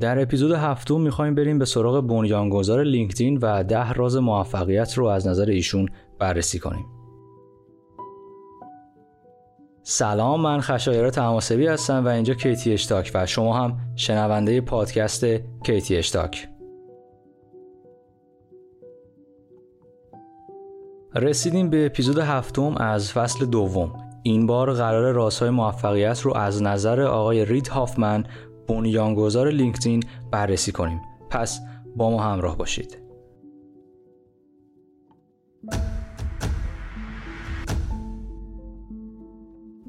در اپیزود هفتم می‌خوایم بریم به سراغ بنیانگذار لینکدین و ده راز موفقیت رو از نظر ایشون بررسی کنیم. سلام من خشایار تماسبی هستم و اینجا کیتی اشتاک و شما هم شنونده پادکست کیتی اشتاک. رسیدیم به اپیزود هفتم از فصل دوم این بار قرار رازهای موفقیت رو از نظر آقای رید هافمن بنیانگذار لینکدین بررسی کنیم. پس با ما همراه باشید.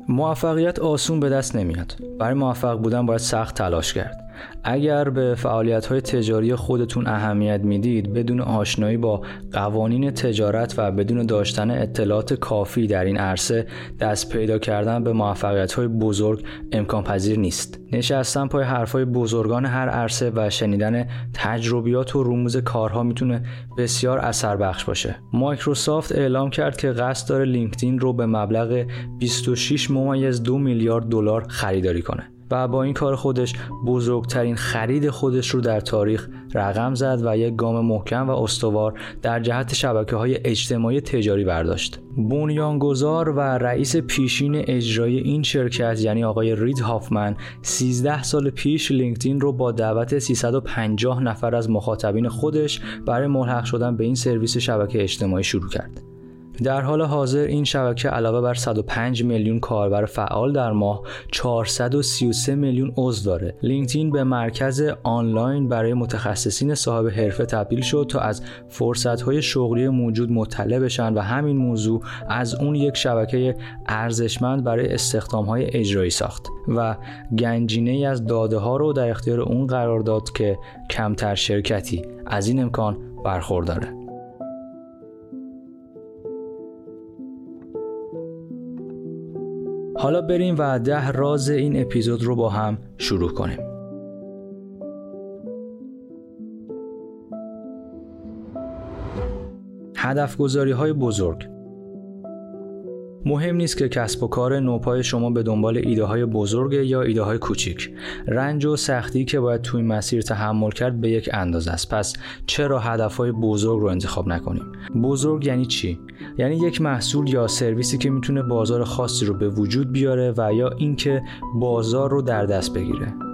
موفقیت آسون به دست نمیاد. برای موفق بودن باید سخت تلاش کرد. اگر به فعالیت های تجاری خودتون اهمیت می‌دید بدون آشنایی با قوانین تجارت و بدون داشتن اطلاعات کافی در این عرصه دست پیدا کردن به موفقیت های بزرگ امکان پذیر نیست. نشستن پای حرف های بزرگان هر عرصه و شنیدن تجربیات و رموز کارها می‌تونه بسیار اثر بخش باشه. مایکروسافت اعلام کرد که قصد داره لینکدین رو به مبلغ 26 ممیز دو میلیارد دلار خریداری کنه. و با این کار خودش بزرگترین خرید خودش رو در تاریخ رقم زد و یک گام محکم و استوار در جهت شبکه های اجتماعی تجاری برداشت. بنیانگذار و رئیس پیشین اجرایی این شرکت یعنی آقای رید هافمن 13 سال پیش لینکدین رو با دعوت 350 نفر از مخاطبین خودش برای ملحق شدن به این سرویس شبکه اجتماعی شروع کرد. در حال حاضر این شبکه علاوه بر 105 میلیون کاربر فعال در ماه 433 میلیون عضو داره. لینکدین به مرکز آنلاین برای متخصصین صاحب حرفه تبدیل شد تا از فرصت‌های شغلی موجود مطلع بشن و همین موضوع از اون یک شبکه ارزشمند برای استخدام‌های اجرایی ساخت و گنجینه ای از داده ها رو در اختیار اون قرار داد که کمتر شرکتی از این امکان برخورداره. حالا بریم و ده راز این اپیزود رو با هم شروع کنیم. هدف گذاری های بزرگ. مهم نیست که کسب و کار نوپای شما به دنبال ایده های بزرگ یا ایده های کوچیک. رنج و سختی که باید توی مسیر تحمل کرد به یک اندازه است. پس چرا هدف های بزرگ رو انتخاب نکنیم؟ بزرگ یعنی چی؟ یعنی یک محصول یا سرویسی که می‌تونه بازار خاصی رو به وجود بیاره و یا اینکه بازار رو در دست بگیره.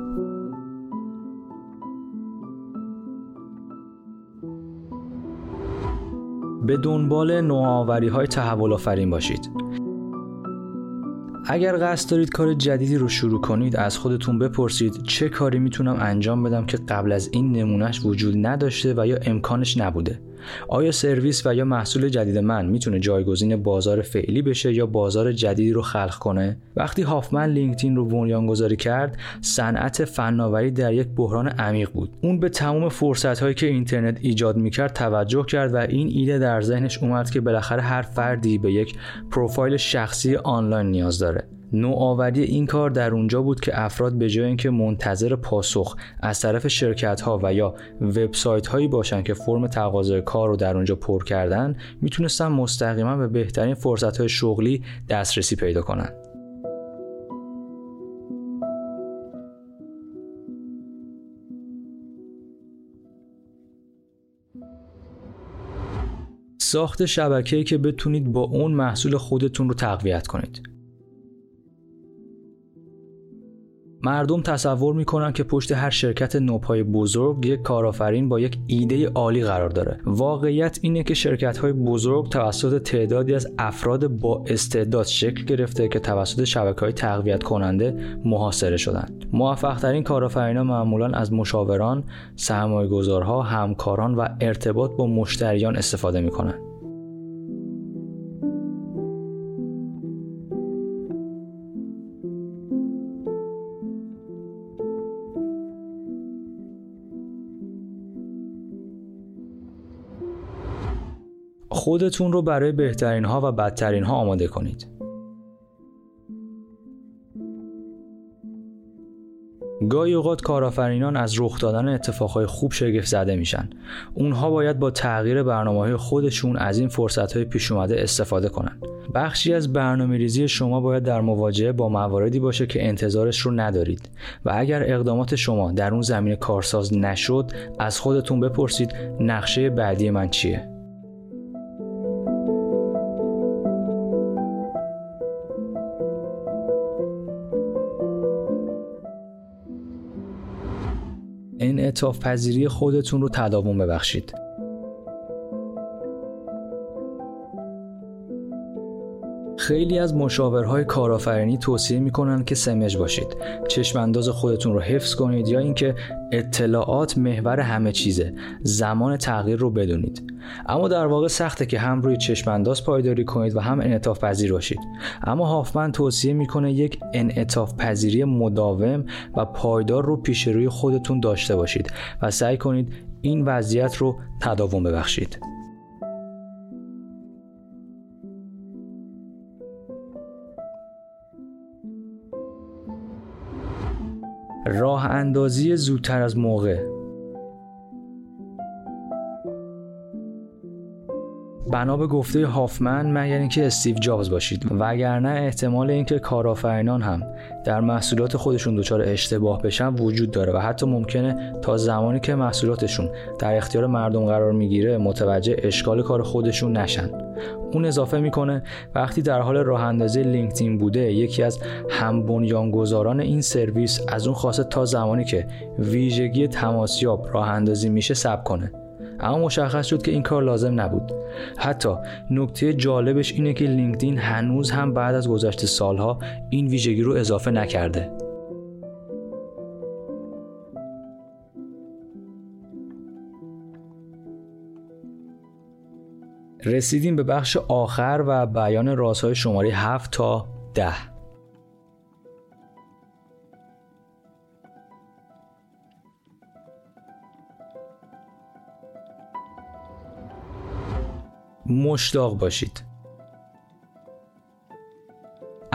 به دنبال نوآوری های تحول آفرین باشید. اگر قصد دارید کار جدیدی رو شروع کنید از خودتون بپرسید چه کاری می‌تونم انجام بدم که قبل از این نمونهش وجود نداشته و یا امکانش نبوده. آیا سرویس و یا محصول جدید من می‌تونه جایگزین بازار فعلی بشه یا بازار جدیدی رو خلق کنه؟ وقتی هافمن لینکدین رو بنیان گذاری کرد صنعت فناوری در یک بحران عمیق بود. اون به تمام فرصت هایی که اینترنت ایجاد می‌کرد توجه کرد و این ایده در ذهنش اومد که بالاخره هر فردی به یک پروفایل شخصی آنلاین نیاز داره. نوآوری این کار در اونجا بود که افراد به جای اینکه منتظر پاسخ از طرف شرکت ها و یا وبسایت هایی باشن که فرم تقاضای کار رو در اونجا پر کردن می‌تونستن مستقیما به بهترین فرصت های شغلی دسترسی پیدا کنن. ساخت شبکه‌ای که بتونید با اون محصول خودتون رو تقویت کنید. مردم تصور می‌کنن که پشت هر شرکت نوپای بزرگ یک کارآفرین با یک ایده عالی قرار داره. واقعیت اینه که شرکت های بزرگ توسط تعدادی از افراد با استعداد شکل گرفته که توسط شبکه های تقویت کننده محاصره شدند موفق ترین کارآفرینان معمولا از مشاوران سرمایه گذارها همکاران و ارتباط با مشتریان استفاده می‌کنند خودتون رو برای بهترین ها و بدترین ها آماده کنید. گاهی اوقات کارآفرینان از رخ دادن اتفاقهای خوب شگفت زده میشن. اونها باید با تغییر برنامه های خودشون از این فرصت های پیش اومده استفاده کنند. بخشی از برنامه ریزی شما باید در مواجهه با مواردی باشه که انتظارش رو ندارید و اگر اقدامات شما در اون زمینه کارساز نشد از خودتون بپرسید نقشه بعدی من چیه انعطاف پذیری خودتون رو تداوم ببخشید. خیلی از مشاورهای کارآفرینی توصیه می‌کنن که سمج باشید. چشم انداز خودتون رو حفظ کنید یا اینکه اطلاعات محور همه چیزه. زمان تغییر رو بدونید. اما در واقع سخته که هم روی چشم انداز پایداری کنید و هم انعطاف پذیر باشید. اما هافمن توصیه می‌کنه یک انعطاف پذیری مداوم و پایدار رو پیش روی خودتون داشته باشید و سعی کنید این وضعیت رو تداوم ببخشید. راه اندازی زودتر از موقع. بنا به گفته هافمن مگر اینکه استیو جابز باشید. وگرنه احتمال اینکه کارآفرینان هم در محصولات خودشون دچار اشتباه بشن وجود داره و حتی ممکنه تا زمانی که محصولاتشون در اختیار مردم قرار می‌گیره متوجه اشکال کار خودشون نشن. اون اضافه می‌کنه وقتی در حال راه اندازی لینکدین بوده یکی از هم بنیانگذاران این سرویس از اون خواسته تا زمانی که ویژگی تماسیاب راه اندازی میشه سب کنه. اما مشخص شد که این کار لازم نبود. حتی نکته جالبش اینه که لینکدین هنوز هم بعد از گذشت سالها این ویژگی رو اضافه نکرده. رسیدیم به بخش آخر و بیان رازهای شماره 7 تا 10 مشتاق باشید.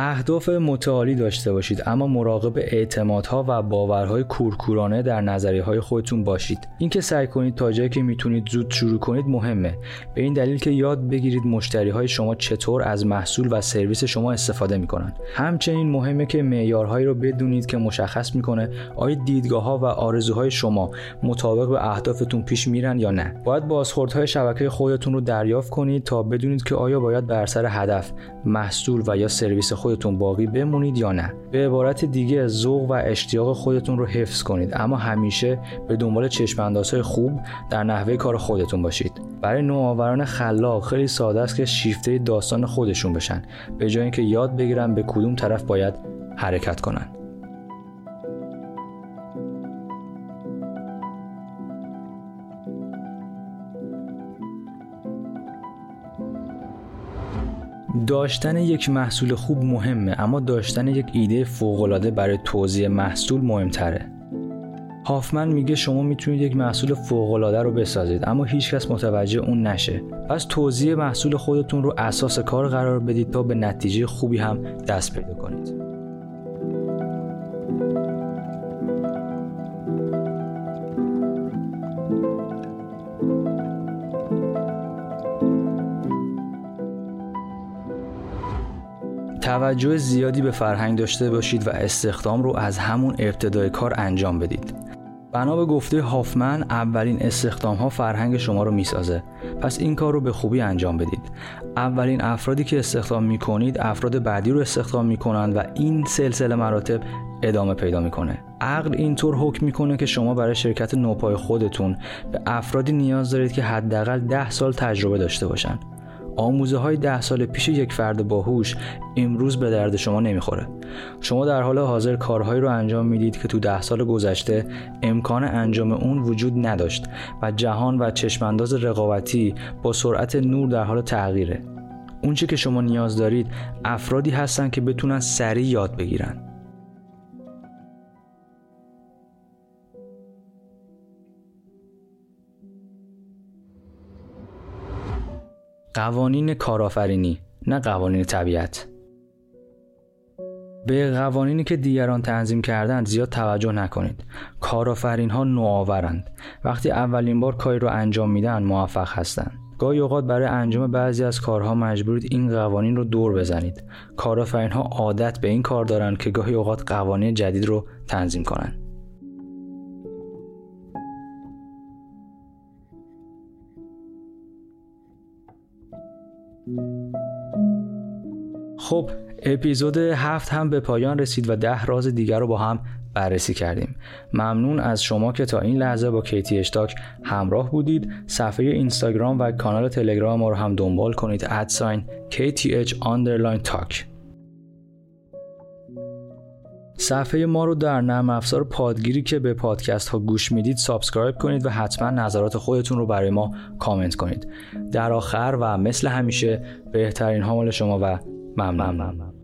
اهداف متعالی داشته باشید اما مراقب اعتمادها و باورهای کورکورانه در نظریه های خودتون باشید. اینکه سعی کنید تا جایی که می‌تونید زود شروع کنید مهمه. به این دلیل که یاد بگیرید مشتری های شما چطور از محصول و سرویس شما استفاده می‌کنن. همچنین مهمه که معیارهایی رو بدونید که مشخص می‌کنه آیا دیدگاه ها و آرزوهای شما مطابق به اهدافتون پیش میرن یا نه. باید بازخوردهای شبکه خودتون رو دریافت کنید تا بدونید که آیا باید بر سر هدف محصول و یا سرویس خود خودتون باقی بمونید یا نه. به عبارت دیگه ذوق و اشتیاق خودتون رو حفظ کنید. اما همیشه به دنبال چشماندازهای خوب در نحوه کار خودتون باشید. برای نوآوران خلاق خیلی ساده است که شیفته داستان خودشون بشن. به جای اینکه یاد بگیرن به کدوم طرف باید حرکت کنن. داشتن یک محصول خوب مهمه اما داشتن یک ایده فوقالعاده برای توضیح محصول مهمتره. هافمن میگه شما می‌تونید یک محصول فوقالعاده رو بسازید اما هیچکس متوجه اون نشه. پس توضیح محصول خودتون رو اساس کار قرار بدید تا به نتیجه خوبی هم دست پیدا کنید. توجه زیادی به فرهنگ داشته باشید و استخدام رو از همون ابتدای کار انجام بدید. بنا به گفته هافمن اولین استخدام ها فرهنگ شما رو می‌سازه. پس این کار رو به خوبی انجام بدید. اولین افرادی که استخدام می کنید افراد بعدی رو استخدام می کنند و این سلسله مراتب ادامه پیدا می‌کنه. عقل اینطور حکم می‌کنه که شما برای شرکت نوپای خودتون به افرادی نیاز دارید که حداقل ده سال تجربه داشته باشند آموزه های ده سال پیش یک فرد باهوش امروز به درد شما نمی‌خوره. شما در حال حاضر کارهایی رو انجام می‌دید که تو ده سال گذشته امکان انجام اون وجود نداشت و جهان و چشمانداز رقابتی با سرعت نور در حال تغییره. اونچه که شما نیاز دارید افرادی هستن که بتونن سریع یاد بگیرن. قوانین کارآفرینی نه قوانین طبیعت. به قوانینی که دیگران تنظیم کردند زیاد توجه نکنید. کارآفرین ها نوآورند. وقتی اولین بار کاری رو انجام میدن موفق هستند. گاهی اوقات برای انجام بعضی از کارها مجبورید این قوانین رو دور بزنید. کارآفرین ها عادت به این کار دارند که گاهی اوقات قوانین جدید رو تنظیم کنند. خب اپیزود هفت هم به پایان رسید و ده راز دیگر رو با هم بررسی کردیم. ممنون از شما که تا این لحظه با KTH Talk همراه بودید. صفحه اینستاگرام و کانال تلگرام ما رو هم دنبال کنید. at sign KTH underline talk. صفحه ما رو در نرم افزار پادگیری که به پادکست ها گوش می‌دید subscribe کنید و حتما نظرات خودتون رو برای ما کامنت کنید. در آخر و مثل همیشه بهترین ها مال شما و ممنون, ممنون.